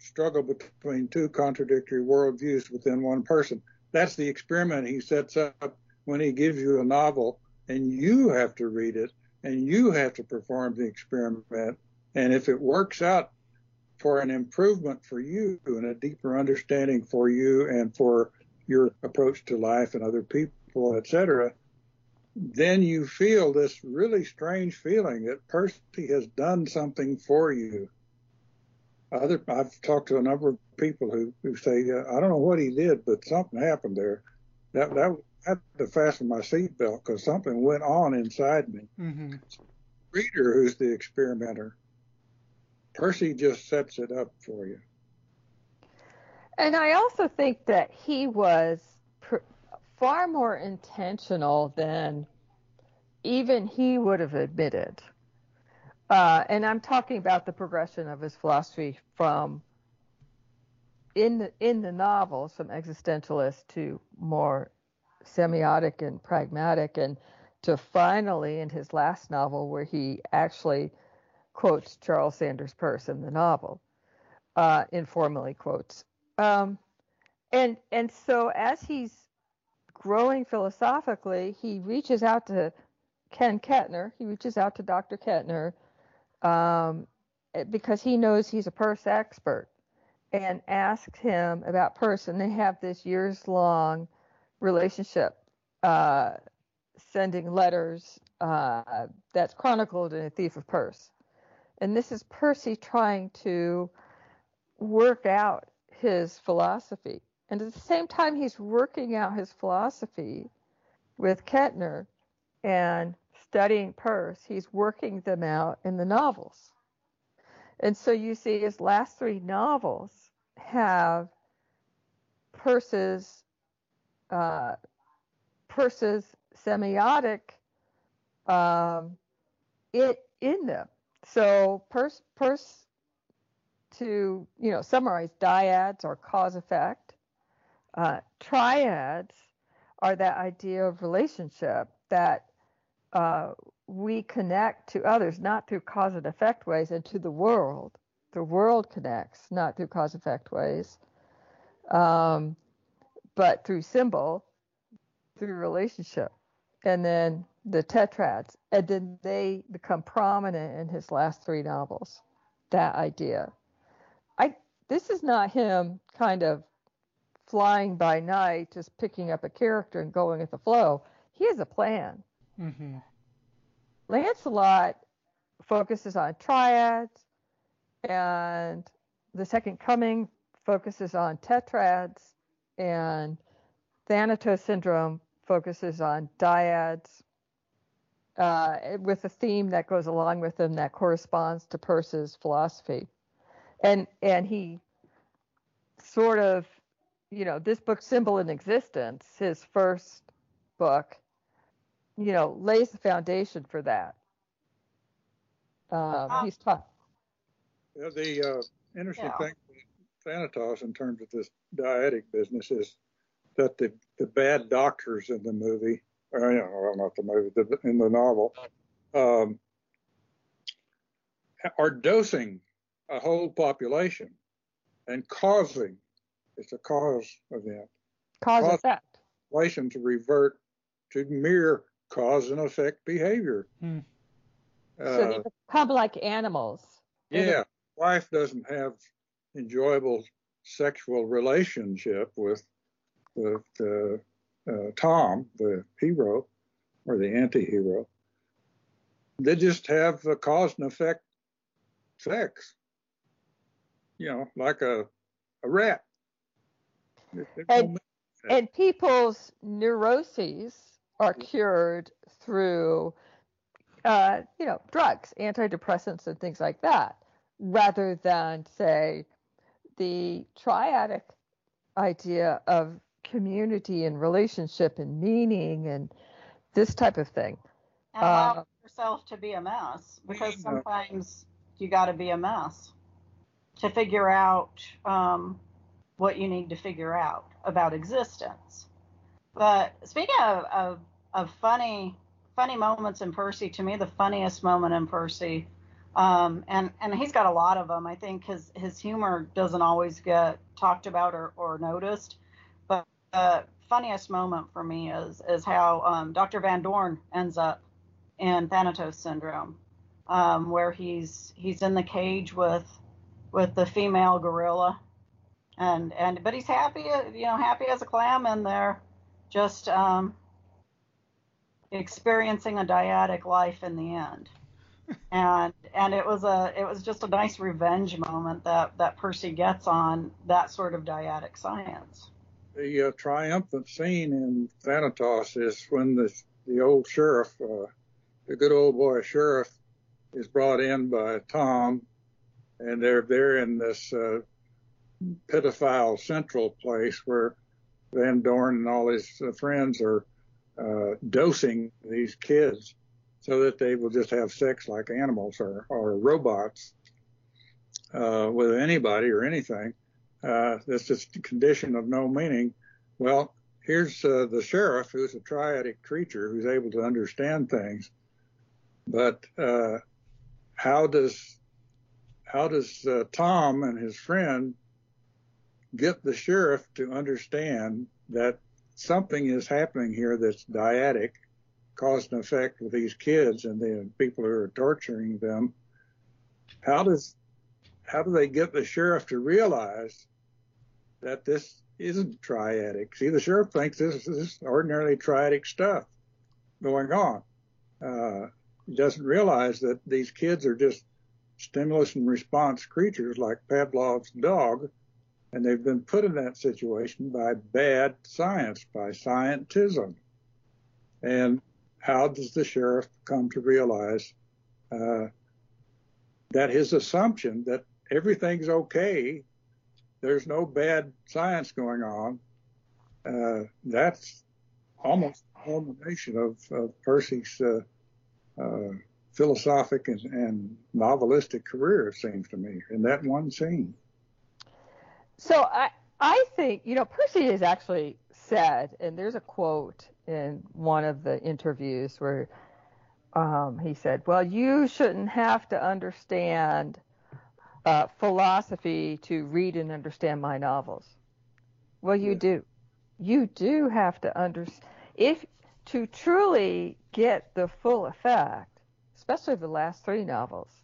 struggle between two contradictory worldviews within one person. That's the experiment he sets up when he gives you a novel, and you have to read it and you have to perform the experiment. And if it works out for an improvement for you and a deeper understanding for you and for your approach to life and other people, etc., then you feel this really strange feeling that Percy has done something for you. Other, I've talked to a number of people who, who say, uh, I don't know what he did, but something happened there. That, that I had to fasten my seatbelt because something went on inside me. Mm-hmm. Reader, who's the experimenter, Percy just sets it up for you. And I also think that he was pr- far more intentional than even he would have admitted. Uh, and I'm talking about the progression of his philosophy from in the in the novels from existentialist to more semiotic and pragmatic, and to finally, in his last novel, where he actually quotes Charles Sanders Peirce in the novel, uh, informally quotes. Um, and and so as he's growing philosophically, he reaches out to Ken Ketner. He reaches out to Dr. Ketner um, because he knows he's a Peirce expert, and asks him about Peirce. And they have this years long relationship, uh, sending letters uh, that's chronicled in A Thief of Peirce. And this is Percy trying to work out his philosophy. And at the same time, he's working out his philosophy with Ketner and studying Peirce, he's working them out in the novels. And so you see his last three novels have Peirce's uh, Peirce's semiotic um, it in them. So Peirce, Peirce to you know summarize dyads are cause effect. Uh, triads are that idea of relationship that uh, we connect to others not through cause and effect ways and to the world. The world connects not through cause and effect ways, um, but through symbol, through relationship. And then the tetrads. And then they become prominent in his last three novels. That idea. I this is not him kind of flying by night, just picking up a character and going with the flow. He has a plan. Mm-hmm. Lancelot focuses on triads, and the Second Coming focuses on tetrads, and Thanatos Syndrome focuses on dyads, uh, with a theme that goes along with them that corresponds to Peirce's philosophy, and and he sort of, you know, this book, Symbol in Existence, his first book, you know, lays the foundation for that. Um, he's tough. Yeah, the uh, interesting yeah. thing with Thanatos in terms of this dyadic business is that the, the bad doctors in the movie, or, you know, well, not the movie, the, in the novel, um, are dosing a whole population and causing, it's a cause event. Cause, cause effect. Population to revert to mere cause and effect behavior. Hmm. Uh, so they become like animals. Yeah. Wife doesn't have enjoyable sexual relationship with with uh, uh, Tom, the hero, or the anti-hero. They just have a cause and effect sex. You know, like a a rat. And, and people's neuroses are cured through, uh, you know, drugs, antidepressants, and things like that, rather than say the triadic idea of community and relationship and meaning and this type of thing. And allow uh, yourself to be a mess because sometimes you got to be a mess to figure out um, what you need to figure out about existence. But speaking of, of, of funny funny moments in Percy, to me the funniest moment in Percy, um, and and he's got a lot of them. I think his his humor doesn't always get talked about or, or noticed, but the funniest moment for me is is how um, Dr. Van Dorn ends up in Thanatos syndrome, um, where he's he's in the cage with with the female gorilla and and but he's happy, you know, happy as a clam in there, just um, experiencing a dyadic life in the end. and and it was a it was just a nice revenge moment that that Percy gets on that sort of dyadic science. The uh, triumphant scene in Thanatos is when the the old sheriff, uh, the good old boy sheriff, is brought in by Tom, and they're there in this uh, pedophile central place where Van Dorn and all his uh, friends are uh, dosing these kids so that they will just have sex like animals or, or robots uh, with anybody or anything. Uh, that's just a condition of no meaning. Well, here's uh, the sheriff who's a triadic creature who's able to understand things. But uh, how does how does uh, Tom and his friend get the sheriff to understand that something is happening here that's dyadic, cause and effect with these kids and the people who are torturing them. How does how do they get the sheriff to realize that this isn't triadic? See, the sheriff thinks this is ordinarily triadic stuff going on. Uh, he doesn't realize that these kids are just stimulus and response creatures like Pavlov's dog and they've been put in that situation by bad science, by scientism. And how does the sheriff come to realize uh, that his assumption that everything's okay, there's no bad science going on, uh, that's almost a culmination of, of Percy's uh, uh, philosophic and, and novelistic career, it seems to me, in that one scene. So I I think you know Percy has actually said, and there's a quote in one of the interviews where um, he said, "Well, you shouldn't have to understand uh, philosophy to read and understand my novels." Well, you do. You do have to understand if to truly get the full effect, especially the last three novels.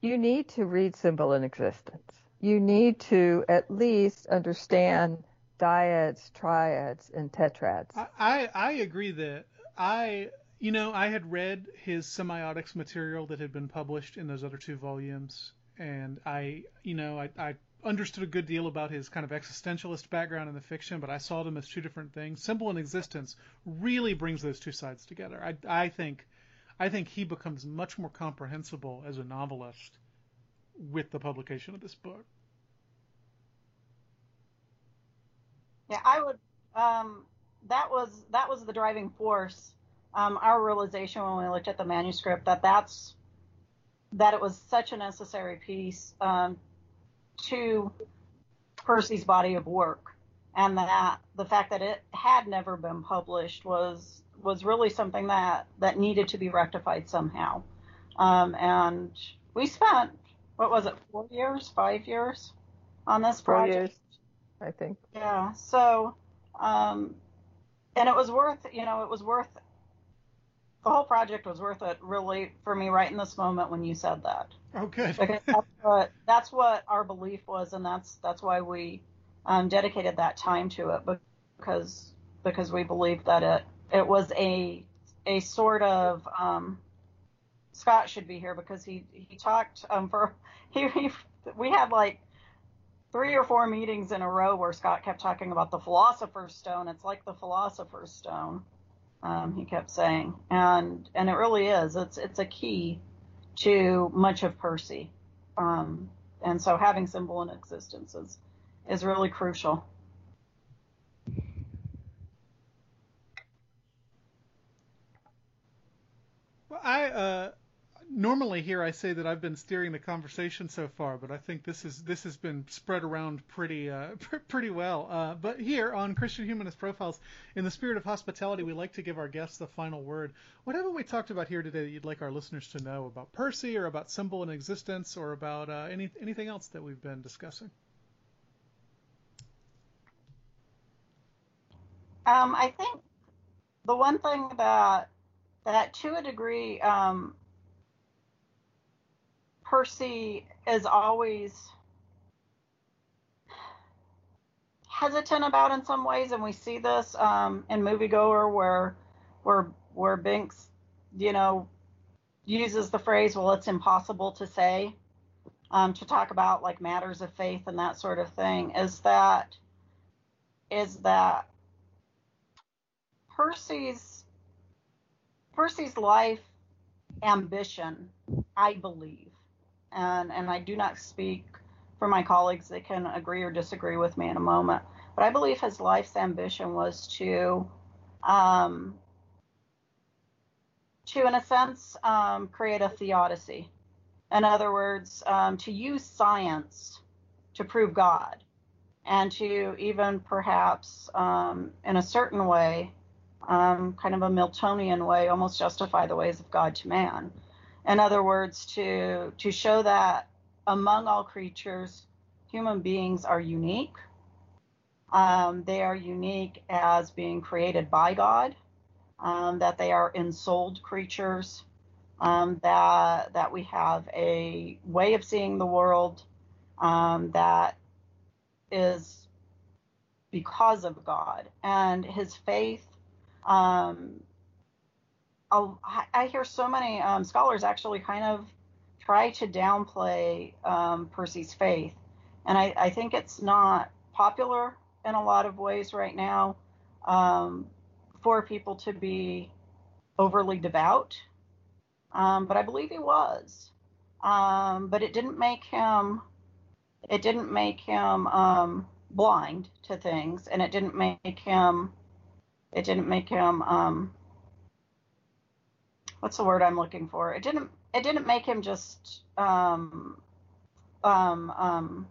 You need to read Symbol and Existence. You need to at least understand dyads, triads, and tetrads. I, I, agree that I you know I had read his semiotics material that had been published in those other two volumes, and I you know I, I understood a good deal about his kind of existentialist background in the fiction, but I saw them as two different things. Symbol and Existence really brings those two sides together. I, I think I think he becomes much more comprehensible as a novelist with the publication of this book. Yeah, I would. Um, that was that was the driving force. Um, our realization when we looked at the manuscript that that's that it was such a necessary piece um, to Percy's body of work, and that the fact that it had never been published was was really something that that needed to be rectified somehow. Um, and we spent what was it, four years, five years on this project. Four years, I think. Yeah. So, um, and it was worth, you know, it was worth. The whole project was worth it, really, for me, right in this moment when you said that. Oh, good. because that's what that's what our belief was, and that's that's why we um, dedicated that time to it because because we believed that it it was a a sort of um, Scott should be here because he he talked um, for he, he we had like three or four meetings in a row where Scott kept talking about the philosopher's stone. It's like the philosopher's stone. Um, he kept saying, and and it really is. It's it's a key to much of Percy, um, and so having symbol in existence is is really crucial. Well, I uh, normally here I say that I've been steering the conversation so far, but I think this is this has been spread around pretty uh, pr- pretty well. Uh, but here on Christian Humanist Profiles, in the spirit of hospitality, we like to give our guests the final word. What haven't we talked about here today that you'd like our listeners to know about Percy, or about symbol and existence, or about uh, any anything else that we've been discussing? Um, I think the one thing that that to a degree um, Percy is always hesitant about in some ways, and we see this um, in Moviegoer where where where Binks, you know, uses the phrase, "Well, it's impossible to say," um, to talk about like matters of faith and that sort of thing. Is that is that Percy's Percy's life ambition, I believe, and and I do not speak for my colleagues; they can agree or disagree with me in a moment. But I believe his life's ambition was to, um, to in a sense, um, create a theodicy. In other words, um, to use science to prove God, and to even perhaps, um, in a certain way, um, kind of a Miltonian way, almost justify the ways of God to man. In other words, to to show that among all creatures, human beings are unique. Um, they are unique as being created by God. Um, that they are ensouled creatures. Um, that that we have a way of seeing the world um, that is because of God and His faith um, I hear so many um, scholars actually kind of try to downplay um, Percy's faith, and I, I, think it's not popular in a lot of ways right now um, for people to be overly devout. Um, but I believe he was. Um, but it didn't make him. It didn't make him um, blind to things, and it didn't make him it didn't make him what's the word I'm looking for? It didn't it didn't make him just um, um, um,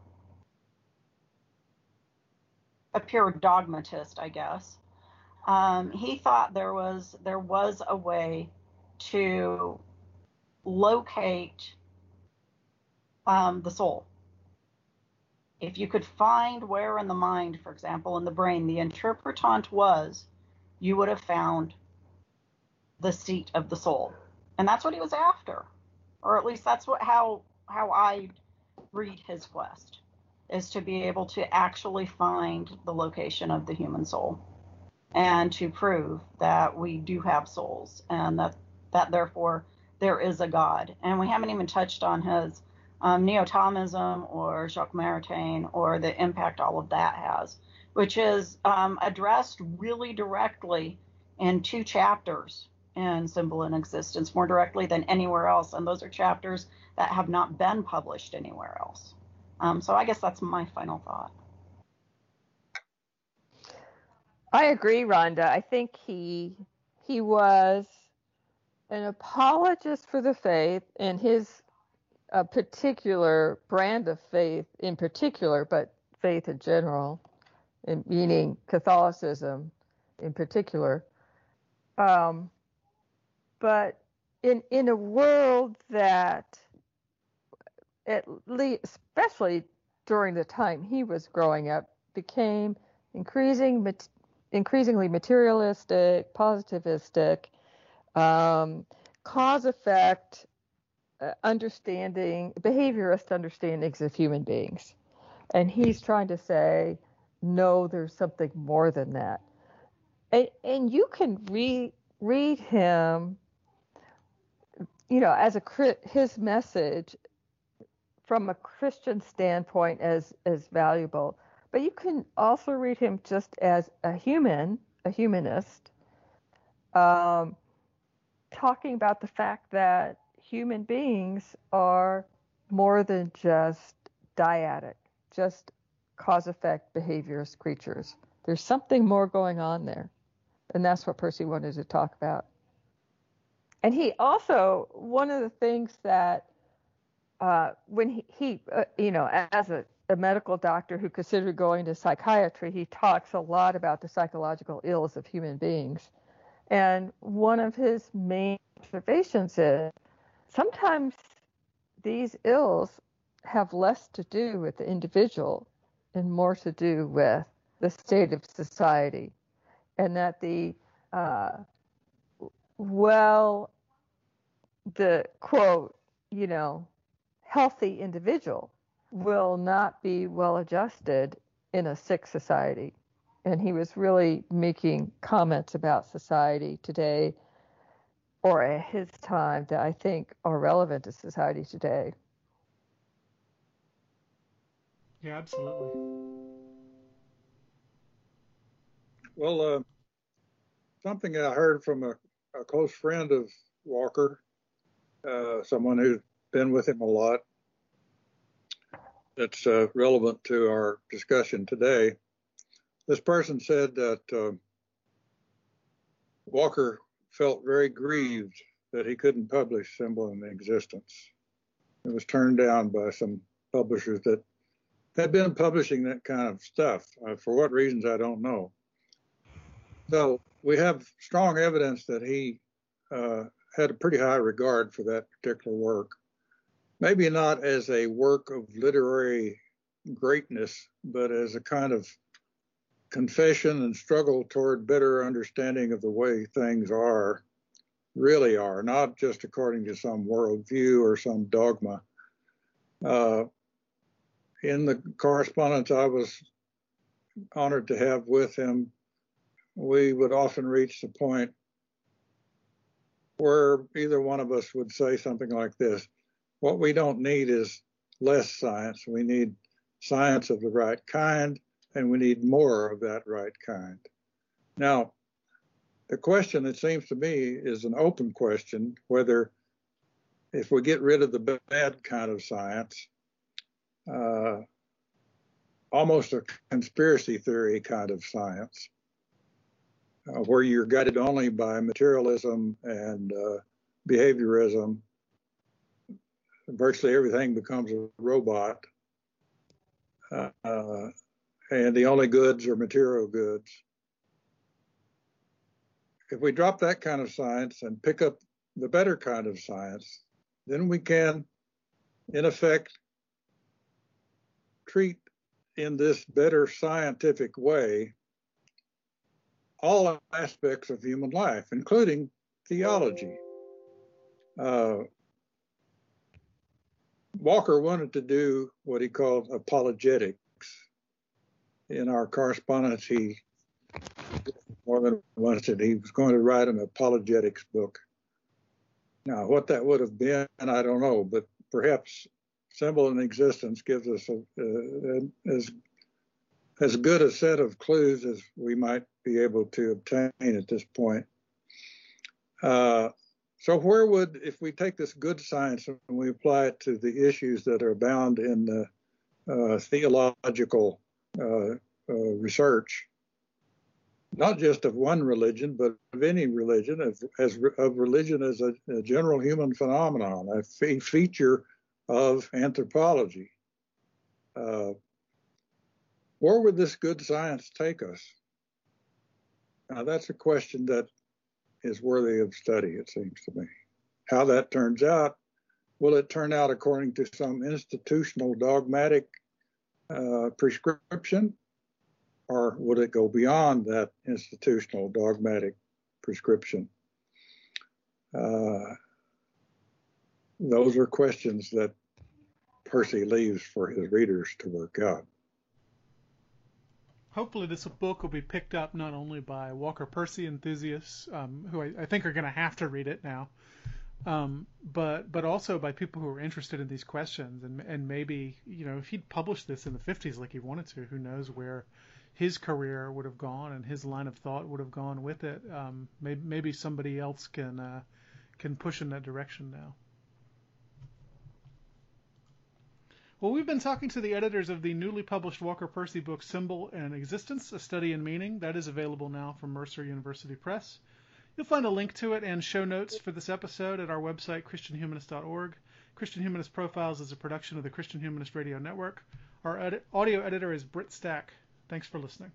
a pure dogmatist, I guess. Um, he thought there was there was a way to locate um, the soul. If you could find where in the mind, for example, in the brain, the interpretant was, you would have found the seat of the soul. And that's what he was after. Or at least that's what how how I read his quest is to be able to actually find the location of the human soul and to prove that we do have souls and that that therefore there is a God. And we haven't even touched on his um, neo-Thomism or Jacques Maritain or the impact all of that has, which is um, addressed really directly in two chapters in Symbol and Existence, more directly than anywhere else. And those are chapters that have not been published anywhere else. Um, so I guess that's my final thought. I agree, Rhonda. I think he he was an apologist for the faith and his a particular brand of faith in particular, but faith in general, meaning Catholicism in particular. Um, but in in a world that, at least, especially during the time he was growing up, became increasing increasingly materialistic, positivistic, um, cause effect uh, understanding, behaviorist understandings of human beings. And he's trying to say, no, there's something more than that. And, and you can read read him, you know, as a his message from a Christian standpoint as as valuable. But you can also read him just as a human, a humanist, um, talking about the fact that human beings are more than just dyadic, just cause effect behaviorist creatures. There's something more going on there. And that's what Percy wanted to talk about. And he also, one of the things that uh, when he, he uh, you know, as a, a medical doctor who considered going to psychiatry, he talks a lot about the psychological ills of human beings. And one of his main observations is sometimes these ills have less to do with the individual and more to do with the state of society, and that the uh, well, the quote, you know, healthy individual will not be well adjusted in a sick society. And he was really making comments about society today or at his time that I think are relevant to society today. Yeah, absolutely. Well, uh, something I heard from a, a, close friend of Walker, uh, someone who's been with him a lot, that's uh, relevant to our discussion today. This person said that uh, Walker felt very grieved that he couldn't publish Symbol and Existence. It was turned down by some publishers that had been publishing that kind of stuff. Uh, for what reasons, I don't know. So we have strong evidence that he uh, had a pretty high regard for that particular work. Maybe not as a work of literary greatness, but as a kind of confession and struggle toward better understanding of the way things are, really are, not just according to some worldview or some dogma. Uh, in the correspondence I was honored to have with him, we would often reach the point where either one of us would say something like this What we don't need is less science. We need science of the right kind and we need more of that right kind. Now, the question, it seems to me, is an open question whether if we get rid of the bad kind of science, uh, almost a conspiracy theory kind of science, uh, where you're guided only by materialism and uh, behaviorism, virtually everything becomes a robot. Uh, and the only goods are material goods. If we drop that kind of science and pick up the better kind of science, then we can, in effect, treat in this better scientific way all aspects of human life, including theology. Uh, Walker wanted to do what he called apologetics. In our correspondence, he more than once said he was going to write an apologetics book. Now, what that would have been, I don't know, but perhaps symbol and existence gives us a, as as good a set of clues as we might be able to obtain at this point. Uh, so, where would, if we take this good science and we apply it to the issues that are bound in the uh, theological uh, uh research, not just of one religion, but of any religion, as, as of religion as a, a, general human phenomenon, a feature of anthropology. Uh, where would this good science take us? Now, that's a question that is worthy of study, it seems to me. How that turns out, will it turn out according to some institutional dogmatic uh, prescription, or would it go beyond that institutional dogmatic prescription? Uh, those are questions that Percy leaves for his readers to work out hopefully this book will be picked up not only by Walker Percy enthusiasts, um, who I, I, think are going to have to read it now, um, but but also by people who are interested in these questions and and maybe you know if he'd published this in the 50s like he wanted to, who knows where his career would have gone and his line of thought would have gone with it. Um, maybe, maybe somebody else can uh, can push in that direction now. Well, we've been talking to the editors of the newly published Walker Percy book, Symbol and Existence A Study in Meaning. That is available now from Mercer University Press. You'll find a link to it and show notes for this episode at our website, ChristianHumanist.org. Christian Humanist Profiles is a production of the Christian Humanist Radio Network. Our edit- audio editor is Britt Stack. Thanks for listening.